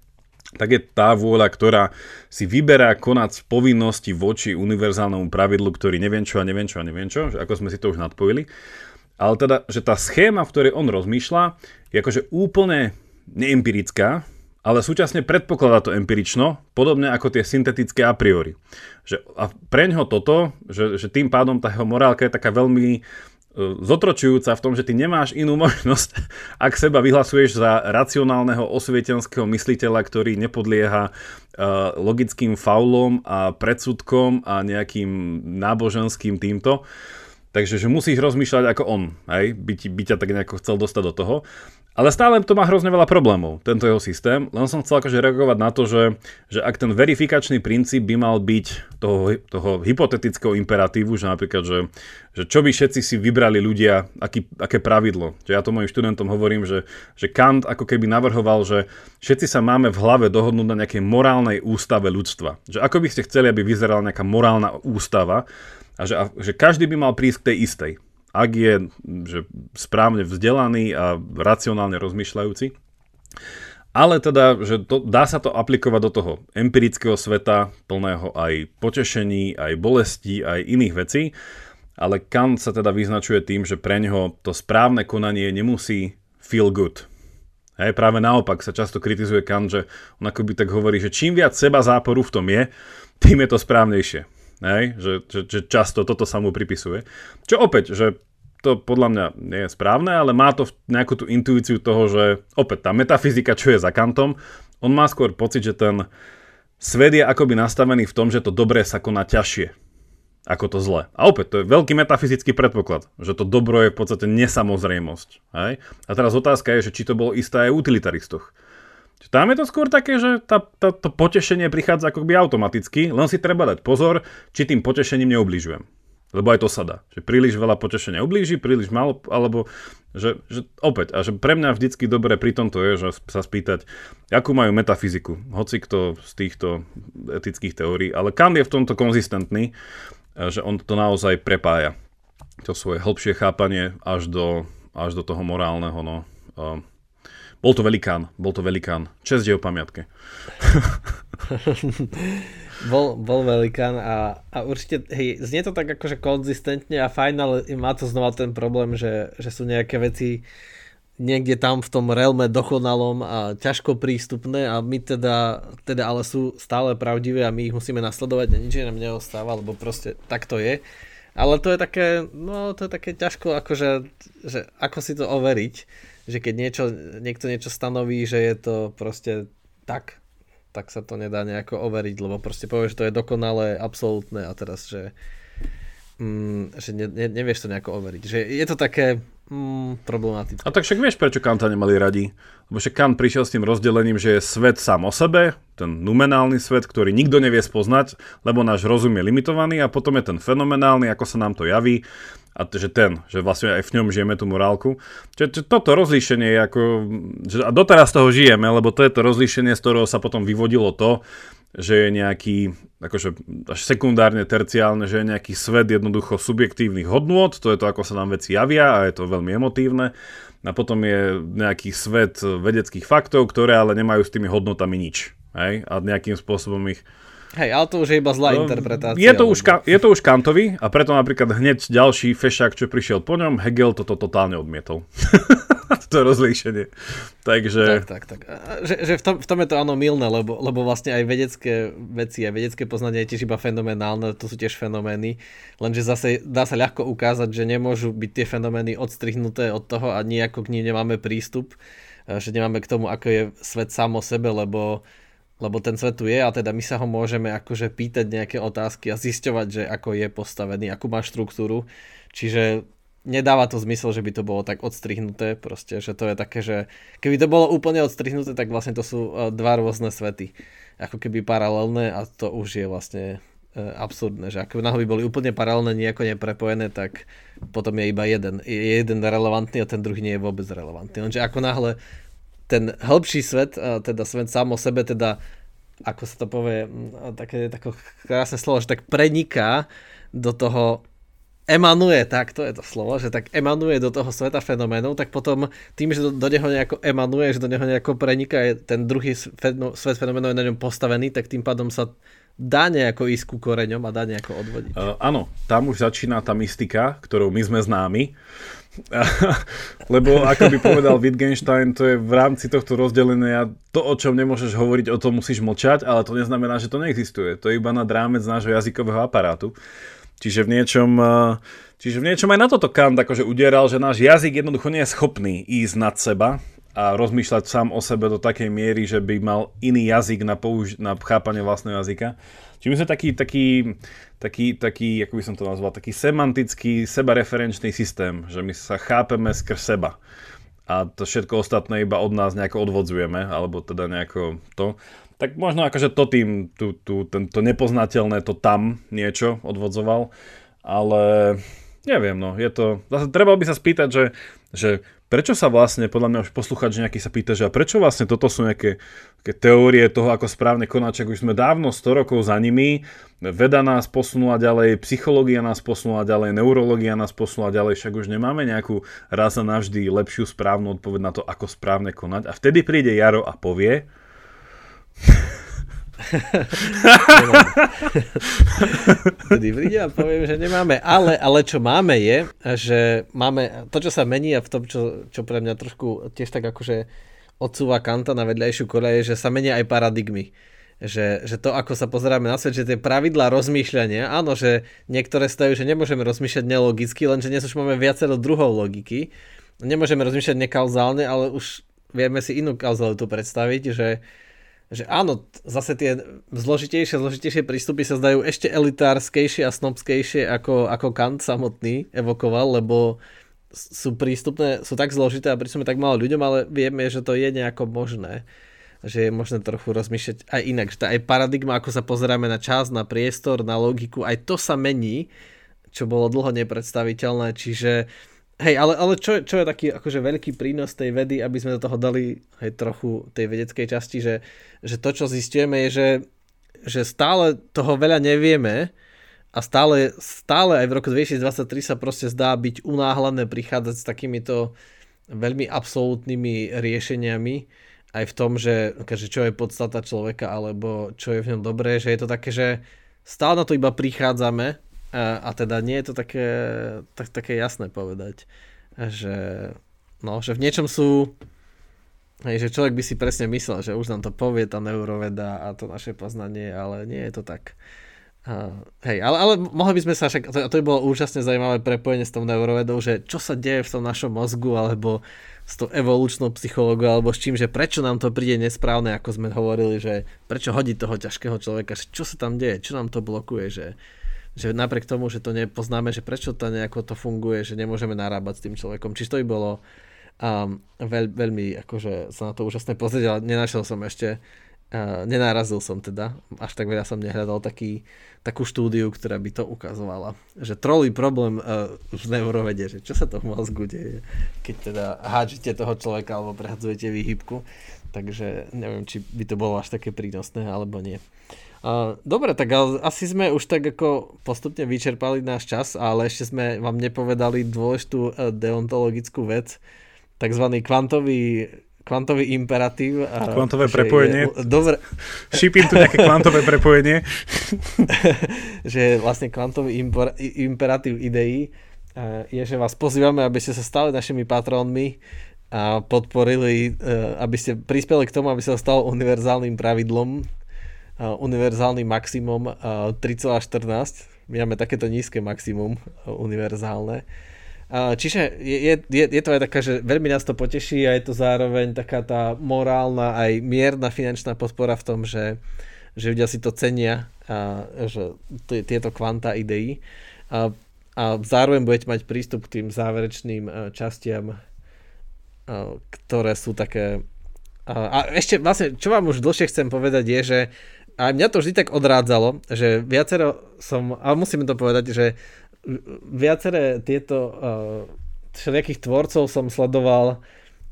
tak je tá vôľa, ktorá si vyberá konať povinnosti voči univerzálnemu pravidlu, ktorý neviem čo a neviem čo a neviem čo, ako sme si to už nadpojili. Ale teda, že tá schéma, v ktorej on rozmýšľa, je akože úplne neempirická, ale súčasne predpokladá to empirično, podobne ako tie syntetické a priori. Že, a preňho toto, že, že tým pádom tá jeho morálka je taká veľmi zotročujúca v tom, že ty nemáš inú možnosť, ak seba vyhlasuješ za racionálneho osvietenského mysliteľa, ktorý nepodlieha uh, logickým faulom a predsudkom a nejakým náboženským týmto. Takže že musíš rozmýšľať ako on, hej? By, ti, by ťa tak nejako chcel dostať do toho. Ale stále to má hrozne veľa problémov, tento jeho systém. Len som chcel akože reagovať na to, že, že ak ten verifikačný princíp by mal byť toho, toho hypotetického imperatívu, že napríklad, že, že čo by všetci si vybrali ľudia, aký, aké pravidlo. Že ja to mojim študentom hovorím, že, že Kant ako keby navrhoval, že všetci sa máme v hlave dohodnúť na nejakej morálnej ústave ľudstva. Že ako by ste chceli, aby vyzerala nejaká morálna ústava a že, a, že každý by mal prísť k tej istej ak je že správne vzdelaný a racionálne rozmýšľajúci. Ale teda, že to, dá sa to aplikovať do toho empirického sveta, plného aj potešení, aj bolestí, aj iných vecí. Ale Kant sa teda vyznačuje tým, že pre neho to správne konanie nemusí feel good. Hej, práve naopak sa často kritizuje Kant, že on akoby tak hovorí, že čím viac seba záporu v tom je, tým je to správnejšie. Hej? Že, že, že často toto sa mu pripisuje. Čo opäť, že to podľa mňa nie je správne, ale má to nejakú tú intuíciu toho, že opäť tá metafyzika, čo je za kantom, on má skôr pocit, že ten svet je akoby nastavený v tom, že to dobré sa koná ťažšie ako to zlé. A opäť, to je veľký metafyzický predpoklad, že to dobro je v podstate nesamozrejmosť. Hej? A teraz otázka je, že či to bolo isté aj utilitaristoch. Tam je to skôr také, že tá, tá, to potešenie prichádza akoby automaticky, len si treba dať pozor, či tým potešením neubližujem. Lebo aj to sa dá. Že príliš veľa potešenia ublíži, príliš málo, alebo že, že opäť, a že pre mňa vždycky dobré pri tomto je, že sa spýtať, akú majú metafyziku, hoci kto z týchto etických teórií, ale Kant je v tomto konzistentný, že on to naozaj prepája. To svoje hĺbšie chápanie až do, až do toho morálneho, no. Bol to velikán, bol to velikán. Čest jeho pamiatke. bol, bol velikán a, a určite, hej, znie to tak akože konzistentne a fajn, ale má to znova ten problém, že, že sú nejaké veci niekde tam v tom realme dokonalom a ťažko prístupné a my teda, teda ale sú stále pravdivé a my ich musíme nasledovať a nič nám neostáva, lebo proste tak to je. Ale to je také, no to je také ťažko, akože, že ako si to overiť, že keď niečo, niekto niečo stanoví, že je to proste tak, tak sa to nedá nejako overiť, lebo proste povie, že to je dokonalé, absolútne a teraz, že, mm, že ne, ne, nevieš to nejako overiť. Že je to také mm, problematické. A tak však vieš, prečo Kanta nemali radi? Lebo však Kant prišiel s tým rozdelením, že je svet sám o sebe, ten numenálny svet, ktorý nikto nevie spoznať, lebo náš rozum je limitovaný a potom je ten fenomenálny, ako sa nám to javí a že ten, že vlastne aj v ňom žijeme tú morálku. Čiže toto rozlíšenie je ako, že, a doteraz toho žijeme, lebo to je to rozlíšenie, z ktorého sa potom vyvodilo to, že je nejaký, akože až sekundárne, terciálne, že je nejaký svet jednoducho subjektívnych hodnôt, to je to, ako sa nám veci javia a je to veľmi emotívne. A potom je nejaký svet vedeckých faktov, ktoré ale nemajú s tými hodnotami nič. Hej? A nejakým spôsobom ich Hej, ale to už je iba zlá no, interpretácia. Je to, už, je to už Kantovi a preto napríklad hneď ďalší fešák, čo prišiel po ňom, Hegel toto totálne odmietol. to rozlíšenie. Takže... Tak, tak, tak. Že, že v, tom, v tom je to áno milné, lebo, lebo vlastne aj vedecké veci, aj vedecké poznanie je tiež iba fenomenálne, to sú tiež fenomény, lenže zase dá sa ľahko ukázať, že nemôžu byť tie fenomény odstrihnuté od toho a nejako k ním nemáme prístup, že nemáme k tomu, ako je svet sám o sebe, lebo lebo ten svet tu je a teda my sa ho môžeme akože pýtať nejaké otázky a zisťovať, že ako je postavený, akú má štruktúru. Čiže nedáva to zmysel, že by to bolo tak odstrihnuté, proste, že to je také, že keby to bolo úplne odstrihnuté, tak vlastne to sú e, dva rôzne svety. Ako keby paralelné a to už je vlastne e, absurdné, že ako náhle by boli úplne paralelné, nejako neprepojené, tak potom je iba jeden. Je jeden relevantný a ten druhý nie je vôbec relevantný. Lenže ako náhle ten hĺbší svet, teda svet sám o sebe, teda ako sa to povie, také, také krásne slovo, že tak preniká do toho emanuje, tak to je to slovo, že tak emanuje do toho sveta fenoménov, tak potom tým, že do, do neho nejako emanuje, že do neho nejako preniká, je ten druhý svet fenoménov je na ňom postavený, tak tým pádom sa dá nejako ísť ku koreňom a dá nejako odvodiť. Uh, áno, tam už začína tá mystika, ktorou my sme známi. Lebo ako by povedal Wittgenstein, to je v rámci tohto rozdelenia to, o čom nemôžeš hovoriť, o tom musíš mlčať, ale to neznamená, že to neexistuje. To je iba nad rámec nášho jazykového aparátu. Čiže v niečom, čiže v niečom aj na toto Kant akože udieral, že náš jazyk jednoducho nie je schopný ísť nad seba a rozmýšľať sám o sebe do takej miery, že by mal iný jazyk na, použ- na chápanie vlastného jazyka. Čiže my sme taký, taký, taký, taký, ako by som to nazval, taký semantický, sebareferenčný systém, že my sa chápeme skrz seba. A to všetko ostatné iba od nás nejako odvodzujeme, alebo teda nejako to. Tak možno akože to tým, tu, tu, to nepoznateľné, to tam niečo odvodzoval, ale neviem, no, je to, zase treba by sa spýtať, že, že prečo sa vlastne, podľa mňa už posluchač nejaký sa pýta, že a prečo vlastne toto sú nejaké, nejaké teórie toho, ako správne konať, už sme dávno 100 rokov za nimi, veda nás posunula ďalej, psychológia nás posunula ďalej, neurológia nás posunula ďalej, však už nemáme nejakú raz a navždy lepšiu správnu odpoveď na to, ako správne konať. A vtedy príde Jaro a povie, Vtedy príde a poviem, že nemáme. Ale, ale čo máme je, že máme to, čo sa mení a v tom, čo, čo pre mňa trošku tiež tak akože odsúva Kanta na vedľajšiu je, že sa menia aj paradigmy. Že, že to, ako sa pozeráme na svet, že tie pravidlá rozmýšľania, áno, že niektoré stajú, že nemôžeme rozmýšľať nelogicky, lenže dnes už máme viacero druhov logiky. Nemôžeme rozmýšľať nekauzálne, ale už vieme si inú kauzalitu predstaviť, že, že áno, zase tie zložitejšie, zložitejšie prístupy sa zdajú ešte elitárskejšie a snobskejšie ako, ako Kant samotný evokoval, lebo sú prístupné, sú tak zložité a pritom tak málo ľuďom, ale vieme, že to je nejako možné. Že je možné trochu rozmýšľať aj inak, že tá aj paradigma, ako sa pozeráme na čas, na priestor, na logiku, aj to sa mení, čo bolo dlho nepredstaviteľné, čiže Hej, ale, ale čo, čo je taký akože veľký prínos tej vedy, aby sme do toho dali hej, trochu tej vedeckej časti, že, že to, čo zistujeme, je, že, že stále toho veľa nevieme a stále, stále aj v roku 2023 sa proste zdá byť unáhlené prichádzať s takýmito veľmi absolútnymi riešeniami aj v tom, že, že čo je podstata človeka, alebo čo je v ňom dobré, že je to také, že stále na to iba prichádzame a, a teda nie je to také, tak, také jasné povedať, že, no, že v niečom sú Hej, že človek by si presne myslel, že už nám to povie tá neuroveda a to naše poznanie, ale nie je to tak. Uh, hej, ale, ale mohli by sme sa však, to, to by bolo úžasne zaujímavé prepojenie s tou neurovedou, že čo sa deje v tom našom mozgu, alebo s tou evolučnou psychológiou, alebo s čím, že prečo nám to príde nesprávne, ako sme hovorili, že prečo hodí toho ťažkého človeka, že čo sa tam deje, čo nám to blokuje, že, že napriek tomu, že to nepoznáme, že prečo to nejako to funguje, že nemôžeme narábať s tým človekom. Čiže to by bolo a veľ, veľmi akože sa na to úžasné pozrieť, ale nenašiel som ešte, uh, nenarazil som teda, až tak veľa som nehľadal taký, takú štúdiu, ktorá by to ukazovala. Že trolí problém uh, v neurovede, že čo sa to v mozgu deje, keď teda hádžete toho človeka alebo prehadzujete výhybku. Takže neviem, či by to bolo až také prínosné, alebo nie. Dobre, tak asi sme už tak ako postupne vyčerpali náš čas, ale ešte sme vám nepovedali dôležitú uh, deontologickú vec, tzv. kvantový kvantový imperatív. Kvantové prepojenie. Je, dobre. Šípim tu nejaké kvantové prepojenie. že vlastne kvantový imper, imperatív ideí je, že vás pozývame, aby ste sa stali našimi patrónmi a podporili, e, aby ste prispeli k tomu, aby sa stalo univerzálnym pravidlom, univerzálnym maximum 3,14. My máme takéto nízke maximum univerzálne Čiže je, je, je to aj taká, že veľmi nás to poteší a je to zároveň taká tá morálna aj mierna finančná podpora v tom, že, že ľudia si to cenia a že tieto kvanta ideí a, a zároveň budete mať prístup k tým záverečným častiam, ktoré sú také a ešte vlastne, čo vám už dlhšie chcem povedať je, že a mňa to vždy tak odrádzalo, že viacero som, ale musím to povedať, že viaceré tieto uh, všelijakých tvorcov som sledoval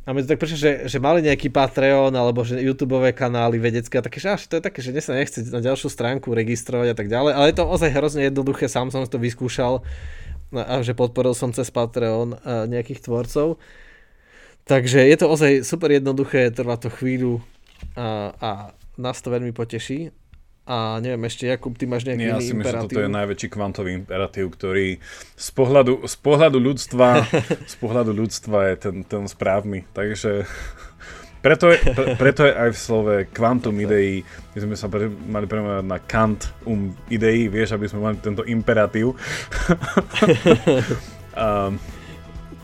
a mi to tak prečo, že, že mali nejaký Patreon alebo že YouTube kanály vedecké a také, že až to je také, že dnes sa nechce na ďalšiu stránku registrovať a tak ďalej, ale je to ozaj hrozne jednoduché, sám som to vyskúšal a že podporil som cez Patreon uh, nejakých tvorcov. Takže je to ozaj super jednoduché, trvá to chvíľu a, a nás to veľmi poteší. A neviem ešte, Jakub, ty máš nejaký ja si myslím, že toto je najväčší kvantový imperatív, ktorý z pohľadu, z pohľadu ľudstva z pohľadu ľudstva je ten, ten správny. Takže preto je, pre, preto je aj v slove kvantum ideí, my sme sa pre, mali premenovať na kant um ideí, vieš, aby sme mali tento imperatív. um,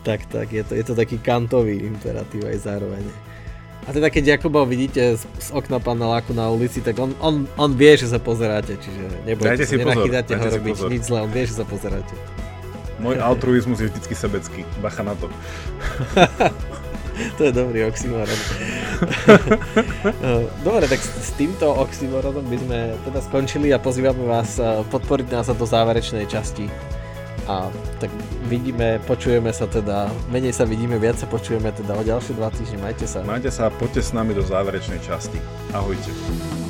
tak, tak, je to, je to taký kantový imperatív aj zároveň. A teda keď Jakuba vidíte z, z okna paneláku na ulici, tak on, on, on vie, že sa pozeráte, čiže nebojte sa, nenachydajte ho robiť pozor. nič zle, on vie, že sa pozeráte. Môj altruizmus je vždycky sebecký, bacha na to. to je dobrý oxymoron. Dobre, tak s týmto oxymoronom by sme teda skončili a pozývame vás eh, podporiť nás do záverečnej časti a tak vidíme, počujeme sa teda, menej sa vidíme, viac sa počujeme teda o ďalšie dva týždne. Majte sa. Majte sa a poďte s nami do záverečnej časti. Ahojte.